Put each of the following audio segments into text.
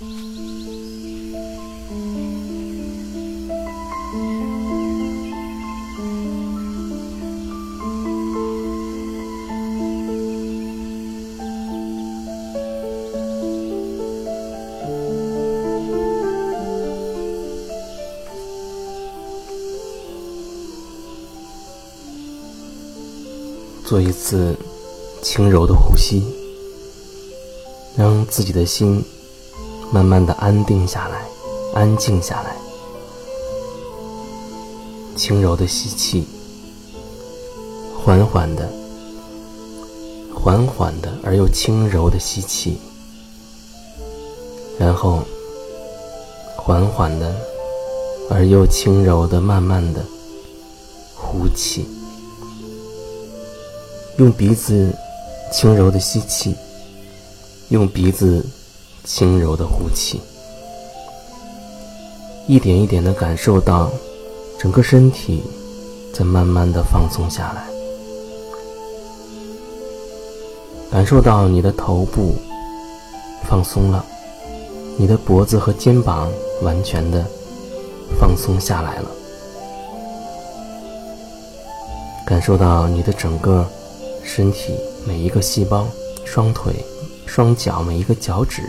做一次轻柔的呼吸，让自己的心慢慢的安定下来，安静下来。轻柔的吸气，缓缓的、缓缓的而又轻柔的吸气，然后缓缓的而又轻柔的、慢慢的呼气。用鼻子轻柔的吸气，用鼻子轻柔的呼气，一点一点的感受到整个身体在慢慢的放松下来，感受到你的头部放松了，你的脖子和肩膀完全的放松下来了，感受到你的整个。身体每一个细胞、双腿、双脚每一个脚趾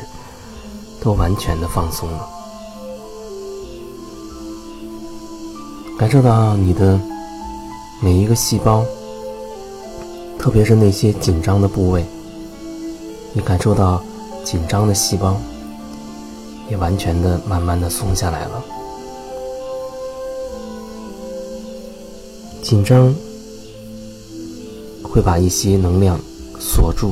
都完全的放松了，感受到你的每一个细胞，特别是那些紧张的部位，你感受到紧张的细胞也完全的、慢慢的松下来了，紧张。会把一些能量锁住，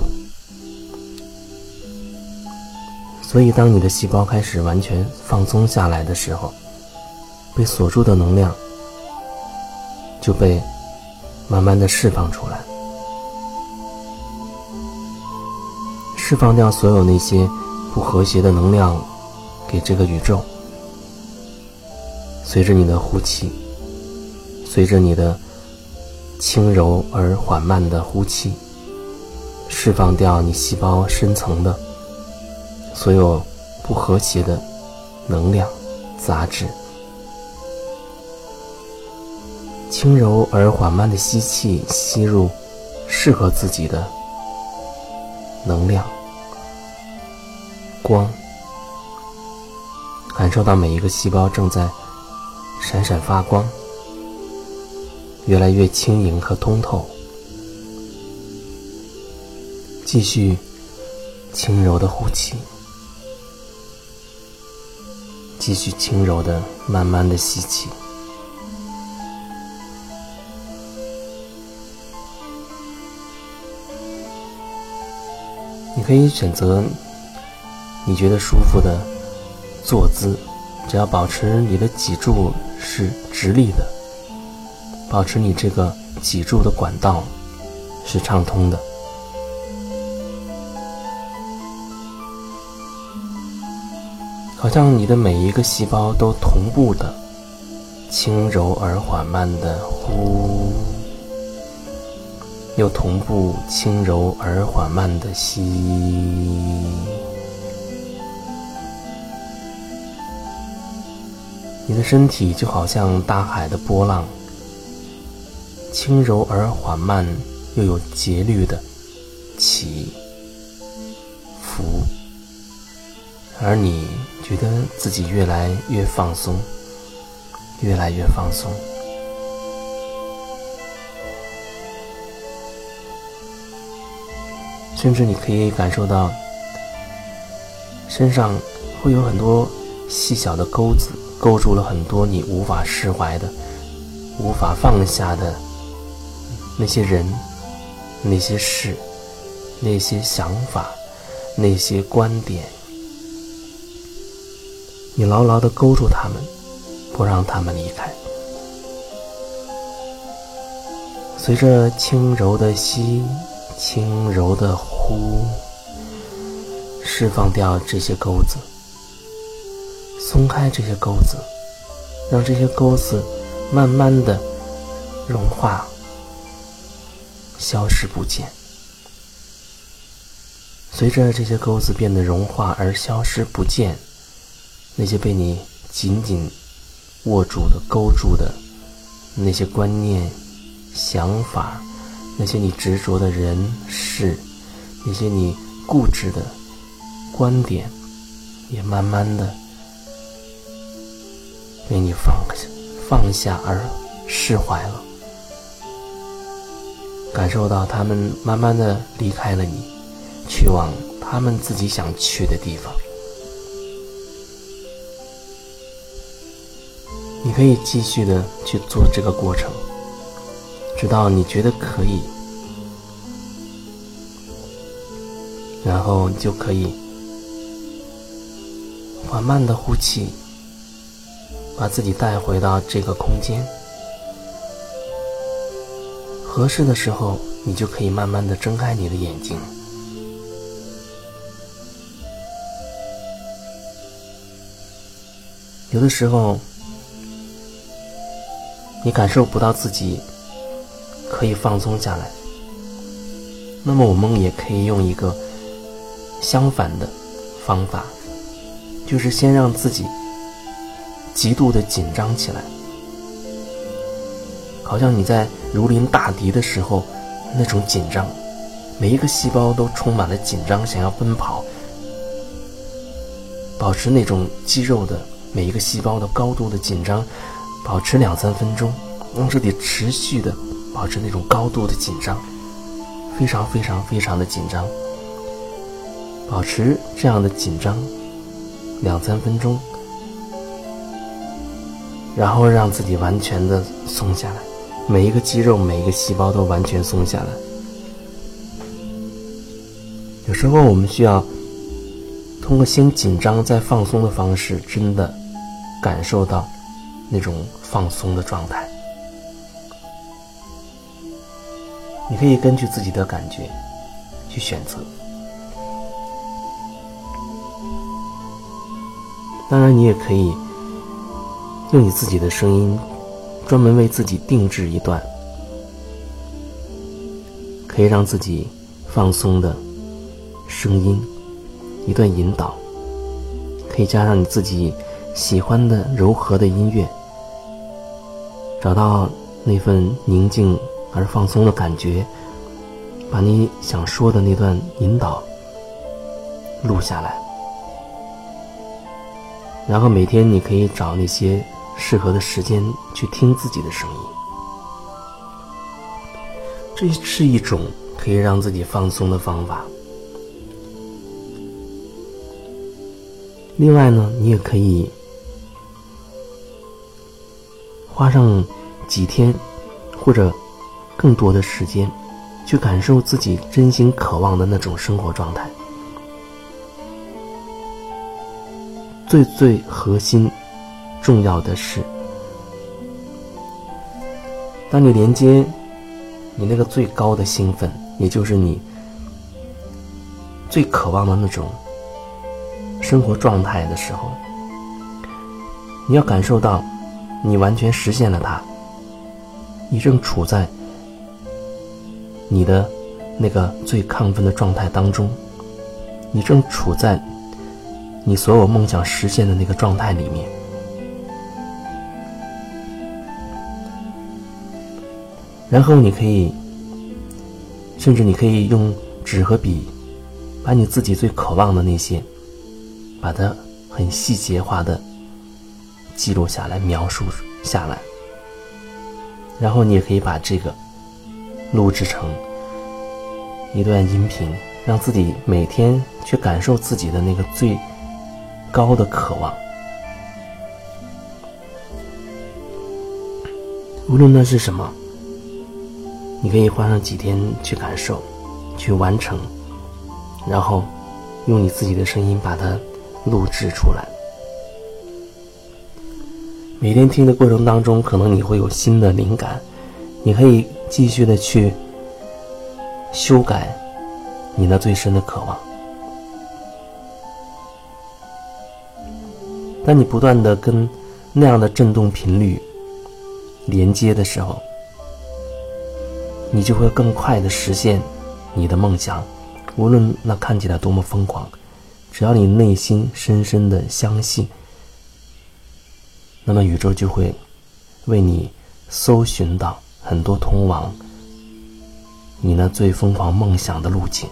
所以当你的细胞开始完全放松下来的时候，被锁住的能量就被慢慢的释放出来，释放掉所有那些不和谐的能量给这个宇宙。随着你的呼气，随着你的。轻柔而缓慢的呼气，释放掉你细胞深层的所有不和谐的能量杂质。轻柔而缓慢的吸气，吸入适合自己的能量光，感受到每一个细胞正在闪闪发光。越来越轻盈和通透，继续轻柔的呼气，继续轻柔的、慢慢的吸气。你可以选择你觉得舒服的坐姿，只要保持你的脊柱是直立的。保持你这个脊柱的管道是畅通的，好像你的每一个细胞都同步的轻柔而缓慢的呼，又同步轻柔而缓慢的吸。你的身体就好像大海的波浪。轻柔而缓慢，又有节律的起伏，而你觉得自己越来越放松，越来越放松，甚至你可以感受到身上会有很多细小的钩子，勾住了很多你无法释怀的、无法放下的。那些人，那些事，那些想法，那些观点，你牢牢的勾住他们，不让他们离开。随着轻柔的吸，轻柔的呼，释放掉这些钩子，松开这些钩子，让这些钩子慢慢的融化。消失不见。随着这些钩子变得融化而消失不见，那些被你紧紧握住的、勾住的那些观念、想法，那些你执着的人事，那些你固执的观点，也慢慢的被你放下、放下而释怀了。感受到他们慢慢的离开了你，去往他们自己想去的地方。你可以继续的去做这个过程，直到你觉得可以，然后你就可以缓慢的呼气，把自己带回到这个空间。合适的时候，你就可以慢慢的睁开你的眼睛。有的时候，你感受不到自己可以放松下来，那么我们也可以用一个相反的方法，就是先让自己极度的紧张起来。好像你在如临大敌的时候，那种紧张，每一个细胞都充满了紧张，想要奔跑，保持那种肌肉的每一个细胞的高度的紧张，保持两三分钟，让自己持续的保持那种高度的紧张，非常非常非常的紧张，保持这样的紧张两三分钟，然后让自己完全的松下来。每一个肌肉、每一个细胞都完全松下来。有时候我们需要通过先紧张再放松的方式，真的感受到那种放松的状态。你可以根据自己的感觉去选择。当然，你也可以用你自己的声音。专门为自己定制一段可以让自己放松的声音，一段引导，可以加上你自己喜欢的柔和的音乐，找到那份宁静而放松的感觉，把你想说的那段引导录下来，然后每天你可以找那些。适合的时间去听自己的声音，这是一种可以让自己放松的方法。另外呢，你也可以花上几天或者更多的时间，去感受自己真心渴望的那种生活状态。最最核心。重要的是，当你连接你那个最高的兴奋，也就是你最渴望的那种生活状态的时候，你要感受到你完全实现了它，你正处在你的那个最亢奋的状态当中，你正处在你所有梦想实现的那个状态里面。然后你可以，甚至你可以用纸和笔，把你自己最渴望的那些，把它很细节化的记录下来、描述下来。然后你也可以把这个录制成一段音频，让自己每天去感受自己的那个最高的渴望，无论那是什么。你可以花上几天去感受，去完成，然后用你自己的声音把它录制出来。每天听的过程当中，可能你会有新的灵感，你可以继续的去修改你那最深的渴望。当你不断的跟那样的振动频率连接的时候。你就会更快的实现你的梦想，无论那看起来多么疯狂，只要你内心深深的相信，那么宇宙就会为你搜寻到很多通往你那最疯狂梦想的路径。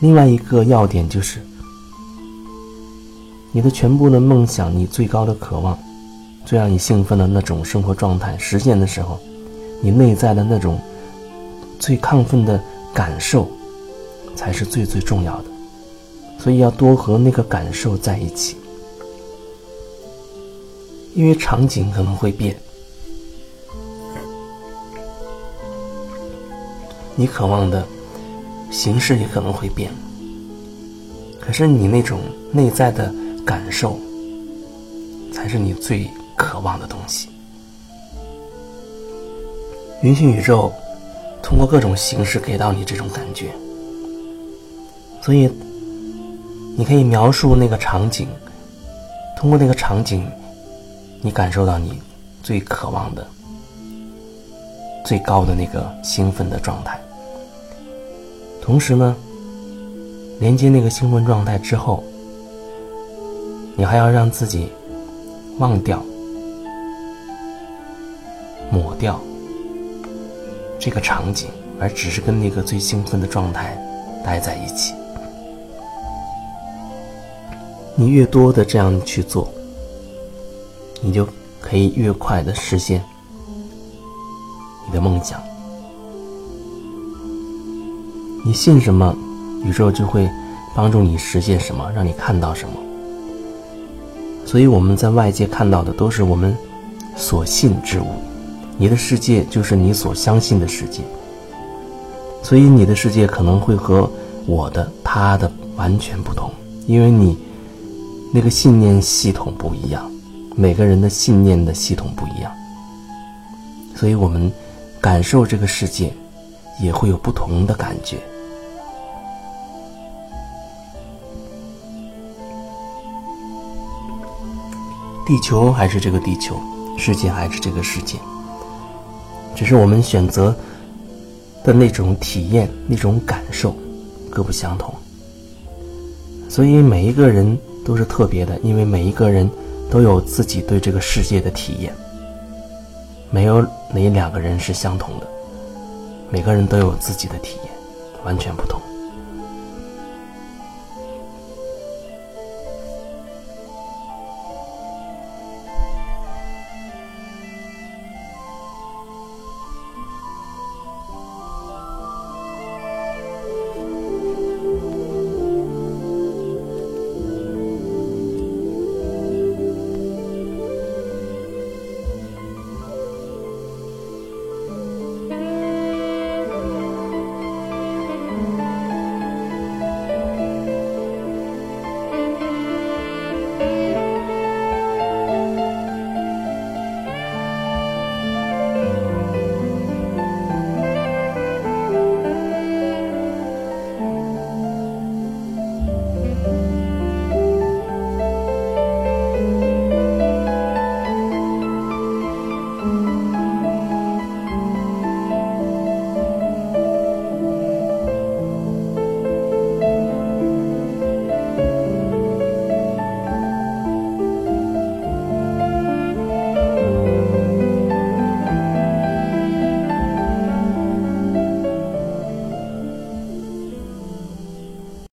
另外一个要点就是，你的全部的梦想，你最高的渴望，最让你兴奋的那种生活状态实现的时候，你内在的那种最亢奋的感受，才是最最重要的。所以要多和那个感受在一起。因为场景可能会变，你渴望的形式也可能会变，可是你那种内在的感受，才是你最渴望的东西。允许宇宙通过各种形式给到你这种感觉，所以你可以描述那个场景，通过那个场景。你感受到你最渴望的、最高的那个兴奋的状态，同时呢，连接那个兴奋状态之后，你还要让自己忘掉、抹掉这个场景，而只是跟那个最兴奋的状态待在一起。你越多的这样去做。你就可以越快的实现你的梦想。你信什么，宇宙就会帮助你实现什么，让你看到什么。所以我们在外界看到的都是我们所信之物，你的世界就是你所相信的世界。所以你的世界可能会和我的、他的完全不同，因为你那个信念系统不一样。每个人的信念的系统不一样，所以我们感受这个世界也会有不同的感觉。地球还是这个地球，世界还是这个世界，只是我们选择的那种体验、那种感受各不相同。所以每一个人都是特别的，因为每一个人。都有自己对这个世界的体验，没有哪两个人是相同的，每个人都有自己的体验，完全不同。